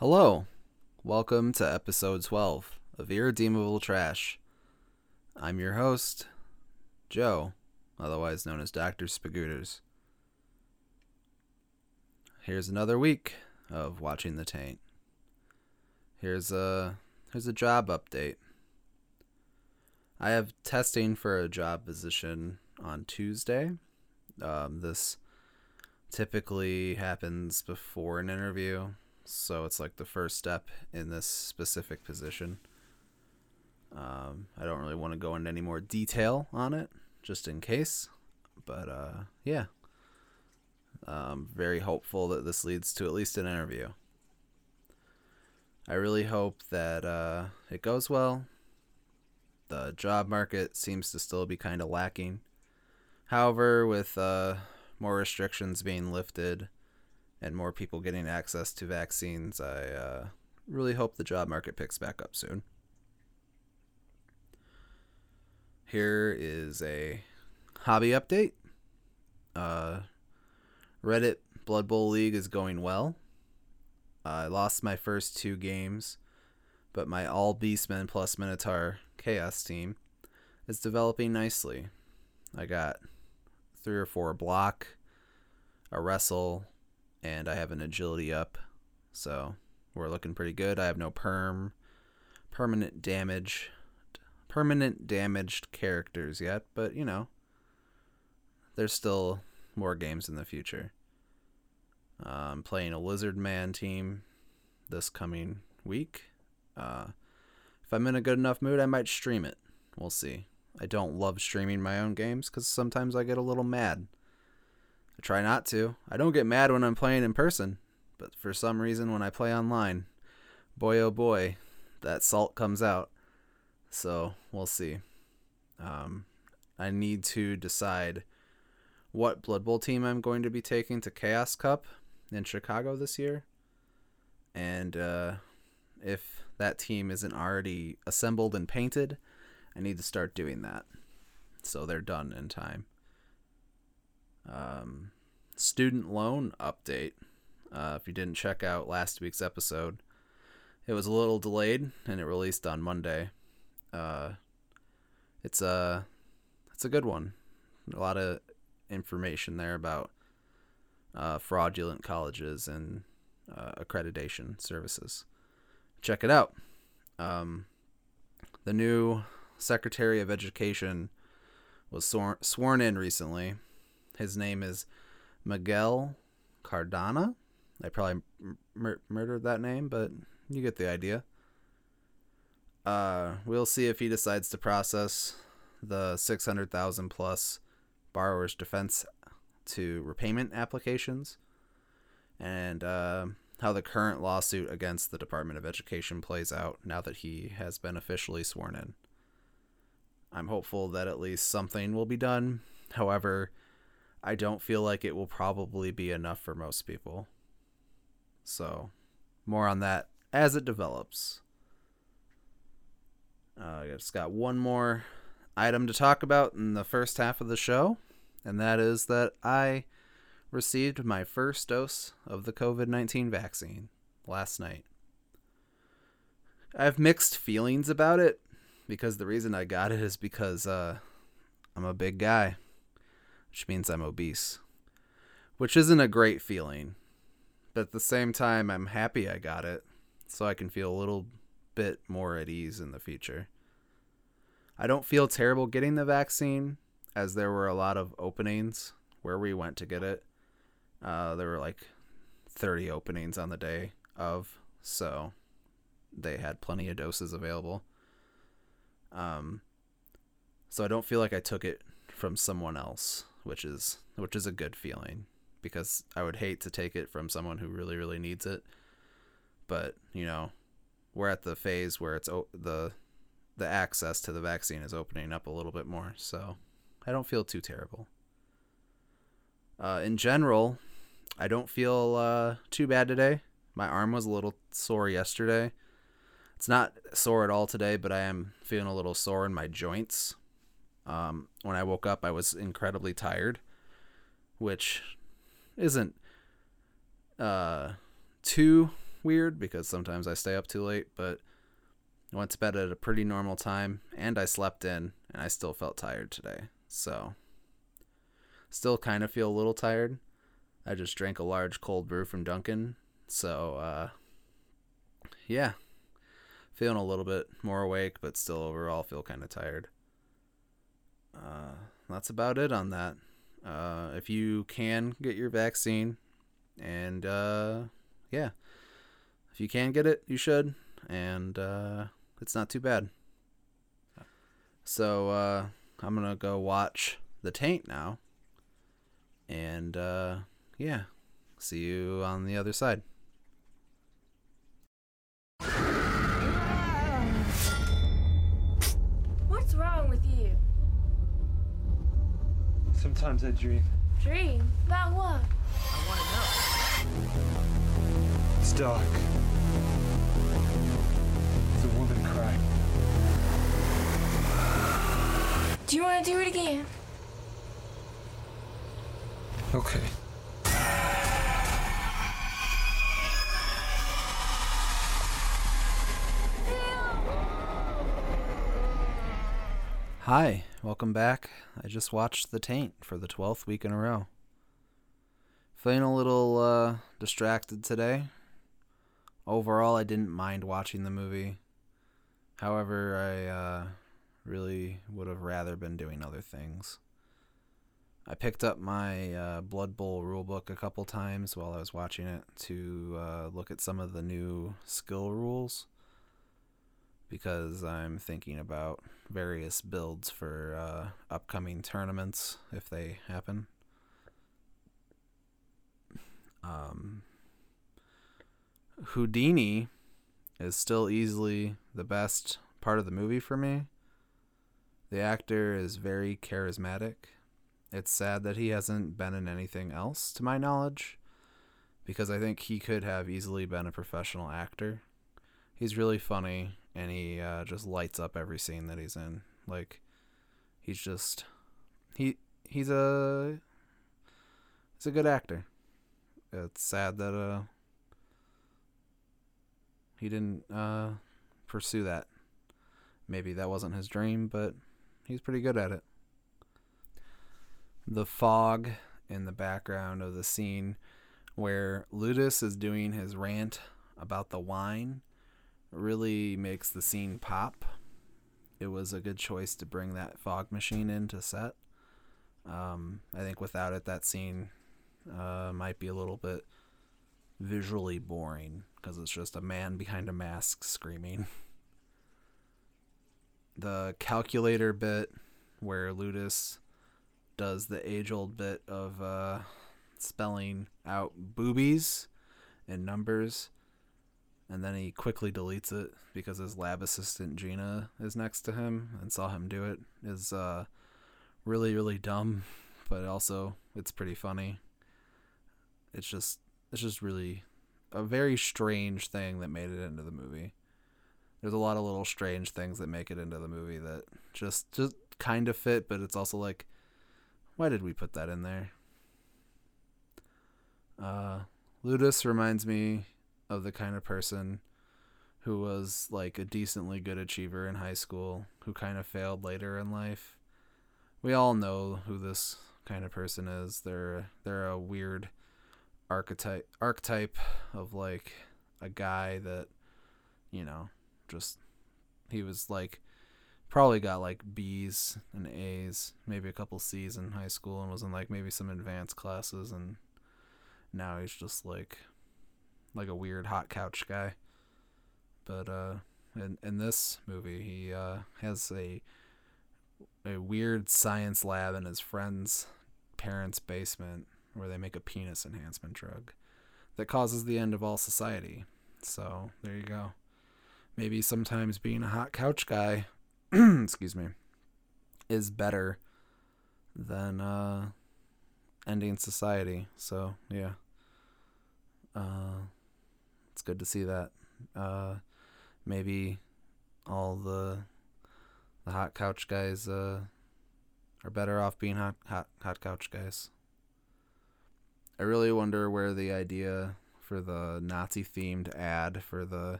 Hello, welcome to episode 12 of Irredeemable Trash. I'm your host, Joe, otherwise known as Dr. Spagooters. Here's another week of watching the taint. Here's a here's a job update. I have testing for a job position on Tuesday. Um, this typically happens before an interview, so it's like the first step in this specific position. Um, I don't really want to go into any more detail on it, just in case. But uh, yeah, I'm very hopeful that this leads to at least an interview. I really hope that uh, it goes well. The job market seems to still be kind of lacking. However, with uh, more restrictions being lifted and more people getting access to vaccines, I uh, really hope the job market picks back up soon. Here is a hobby update. Uh, Reddit Blood Bowl League is going well. I lost my first two games, but my all Beastmen plus Minotaur Chaos team is developing nicely. I got three or four block, a wrestle, and I have an agility up. So we're looking pretty good. I have no perm, permanent damage, permanent damaged characters yet, but you know, there's still more games in the future. Uh, I'm playing a Lizard Man team this coming week. Uh, if I'm in a good enough mood, I might stream it. We'll see. I don't love streaming my own games because sometimes I get a little mad. I try not to. I don't get mad when I'm playing in person, but for some reason, when I play online, boy oh boy, that salt comes out. So we'll see. Um, I need to decide what Blood Bowl team I'm going to be taking to Chaos Cup in Chicago this year. And uh, if that team isn't already assembled and painted, I need to start doing that. So they're done in time. Um, student loan update. Uh, if you didn't check out last week's episode, it was a little delayed and it released on Monday. Uh, it's a it's a good one. A lot of information there about uh, fraudulent colleges and uh, accreditation services. Check it out. Um, the new Secretary of Education was sworn, sworn in recently. His name is Miguel Cardona. I probably mur- murdered that name, but you get the idea. Uh, we'll see if he decides to process the 600,000 plus borrower's defense to repayment applications and uh, how the current lawsuit against the Department of Education plays out now that he has been officially sworn in. I'm hopeful that at least something will be done. However, I don't feel like it will probably be enough for most people. So, more on that as it develops. Uh, I just got one more item to talk about in the first half of the show, and that is that I received my first dose of the COVID 19 vaccine last night. I have mixed feelings about it because the reason I got it is because uh, I'm a big guy, which means I'm obese, which isn't a great feeling. But at the same time, I'm happy I got it so I can feel a little bit more at ease in the future. I don't feel terrible getting the vaccine, as there were a lot of openings where we went to get it. Uh, there were like 30 openings on the day of, so they had plenty of doses available. Um, so I don't feel like I took it from someone else, which is which is a good feeling because I would hate to take it from someone who really really needs it. But you know, we're at the phase where it's o- the the access to the vaccine is opening up a little bit more, so I don't feel too terrible. Uh, in general, I don't feel uh, too bad today. My arm was a little sore yesterday. It's not sore at all today, but I am feeling a little sore in my joints. Um, when I woke up, I was incredibly tired, which isn't uh, too weird because sometimes I stay up too late, but I went to bed at a pretty normal time and I slept in and I still felt tired today. So, still kind of feel a little tired. I just drank a large cold brew from Dunkin'. So, uh, yeah, feeling a little bit more awake, but still overall feel kind of tired. Uh, that's about it on that. Uh, if you can get your vaccine, and uh, yeah, if you can get it, you should, and uh, it's not too bad. So uh, I'm gonna go watch The Taint now, and uh, yeah, see you on the other side. Sometimes I dream. Dream? About what? I want to know. It's dark. There's a woman crying. Do you want to do it again? Okay. Hi, welcome back. I just watched The Taint for the 12th week in a row. Feeling a little uh, distracted today. Overall, I didn't mind watching the movie. However, I uh, really would have rather been doing other things. I picked up my uh, Blood Bowl rulebook a couple times while I was watching it to uh, look at some of the new skill rules because I'm thinking about various builds for uh, upcoming tournaments if they happen. Um, Houdini is still easily the best part of the movie for me. The actor is very charismatic. It's sad that he hasn't been in anything else, to my knowledge, because I think he could have easily been a professional actor. He's really funny, and he uh, just lights up every scene that he's in. Like, he's just he he's a he's a good actor. It's sad that uh he didn't uh pursue that. Maybe that wasn't his dream, but he's pretty good at it. The fog in the background of the scene where Ludus is doing his rant about the wine really makes the scene pop. It was a good choice to bring that fog machine into set. Um, I think without it, that scene uh, might be a little bit visually boring because it's just a man behind a mask screaming. The calculator bit where Ludus does the age old bit of uh, spelling out boobies and numbers and then he quickly deletes it because his lab assistant Gina is next to him and saw him do it is uh, really really dumb, but also it's pretty funny. It's just it's just really a very strange thing that made it into the movie. There's a lot of little strange things that make it into the movie that just just kind of fit, but it's also like why did we put that in there? Uh Ludus reminds me of the kind of person who was like a decently good achiever in high school who kind of failed later in life. We all know who this kind of person is. They're they're a weird archetype archetype of like a guy that you know just he was like probably got like B's and A's, maybe a couple C's in high school and was in like maybe some advanced classes and now he's just like like a weird hot couch guy. But uh, in in this movie, he uh, has a a weird science lab in his friend's parents' basement where they make a penis enhancement drug that causes the end of all society. So there you go. Maybe sometimes being a hot couch guy, excuse me, is better than uh, ending society. So yeah. Uh, good to see that. Uh, maybe all the the hot couch guys uh, are better off being hot hot hot couch guys. I really wonder where the idea for the Nazi themed ad for the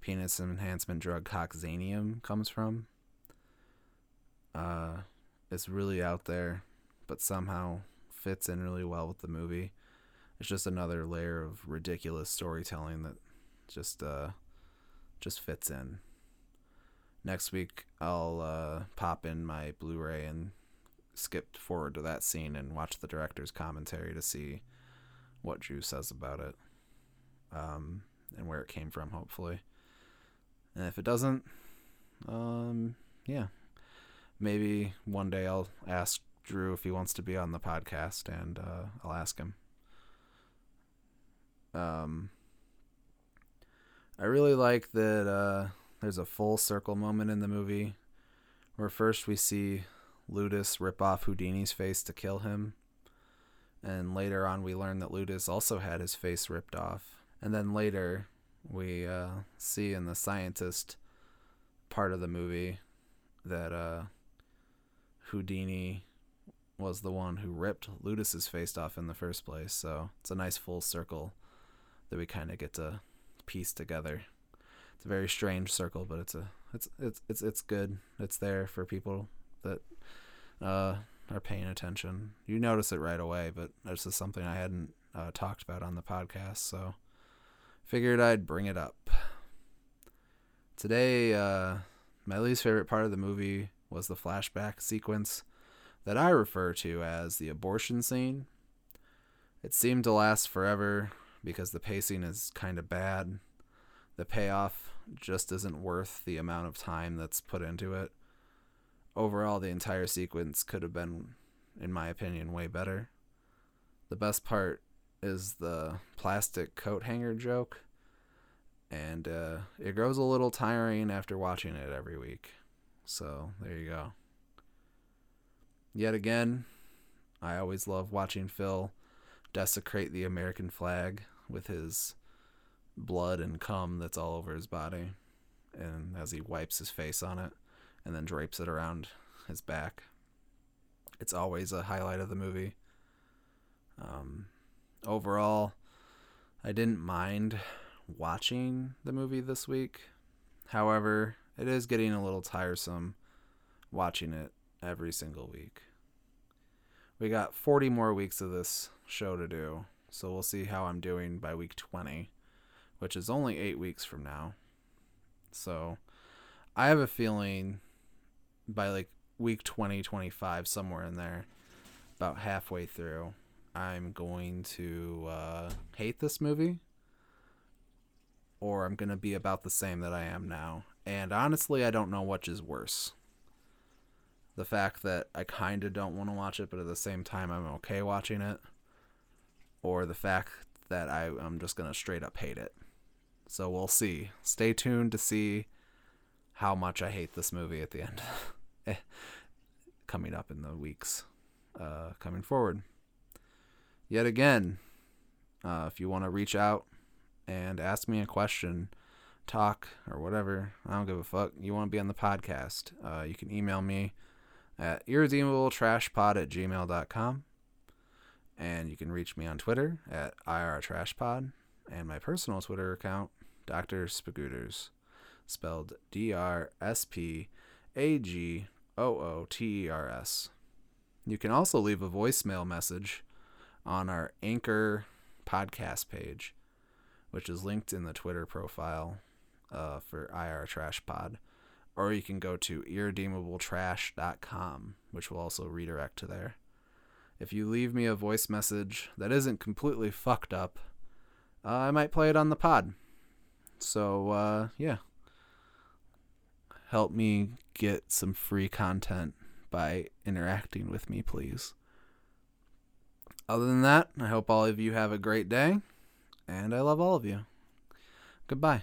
penis enhancement drug coxanium comes from. Uh, it's really out there, but somehow fits in really well with the movie. It's just another layer of ridiculous storytelling that just uh just fits in. Next week I'll uh, pop in my Blu-ray and skip forward to that scene and watch the director's commentary to see what Drew says about it, um, and where it came from, hopefully. And if it doesn't, um, yeah, maybe one day I'll ask Drew if he wants to be on the podcast, and uh, I'll ask him. Um, I really like that uh, there's a full circle moment in the movie where first we see Ludus rip off Houdini's face to kill him. And later on, we learn that Ludus also had his face ripped off. And then later, we uh, see in the scientist part of the movie that uh, Houdini was the one who ripped Ludus's face off in the first place. So it's a nice full circle that we kind of get to piece together. It's a very strange circle, but it's a it's it's it's it's good. It's there for people that uh, are paying attention. You notice it right away, but this is something I hadn't uh, talked about on the podcast, so figured I'd bring it up. Today, uh, my least favorite part of the movie was the flashback sequence that I refer to as the abortion scene. It seemed to last forever because the pacing is kind of bad. The payoff just isn't worth the amount of time that's put into it. Overall, the entire sequence could have been, in my opinion, way better. The best part is the plastic coat hanger joke, and uh, it grows a little tiring after watching it every week. So, there you go. Yet again, I always love watching Phil desecrate the American flag with his blood and cum that's all over his body, and as he wipes his face on it and then drapes it around his back. It's always a highlight of the movie. Um, overall, I didn't mind watching the movie this week. However, it is getting a little tiresome watching it every single week. We got 40 more weeks of this show to do, so we'll see how I'm doing by week 20, which is only eight weeks from now. So I have a feeling by like week 20, 25, somewhere in there, about halfway through, I'm going to uh, hate this movie or I'm going to be about the same that I am now. And honestly, I don't know which is worse. The fact that I kind of don't want to watch it, but at the same time, I'm okay watching it. Or the fact that I, I'm just going to straight up hate it. So we'll see. Stay tuned to see how much I hate this movie at the end. Eh, coming up in the weeks uh, coming forward. Yet again, uh, if you want to reach out and ask me a question, talk, or whatever, I don't give a fuck. You want to be on the podcast, uh, you can email me at irredeemabletrashpod at gmail.com. And you can reach me on Twitter at irtrashpod and my personal Twitter account, Dr. Spagooters, spelled D R S P A G O O T E R S. You can also leave a voicemail message on our Anchor podcast page, which is linked in the Twitter profile uh, for IR Trash Pod. Or you can go to irredeemabletrash.com, which will also redirect to there. If you leave me a voice message that isn't completely fucked up, uh, I might play it on the pod. So, uh, yeah help me get some free content by interacting with me, please. Other than that, I hope all of you have a great day, and I love all of you. Goodbye.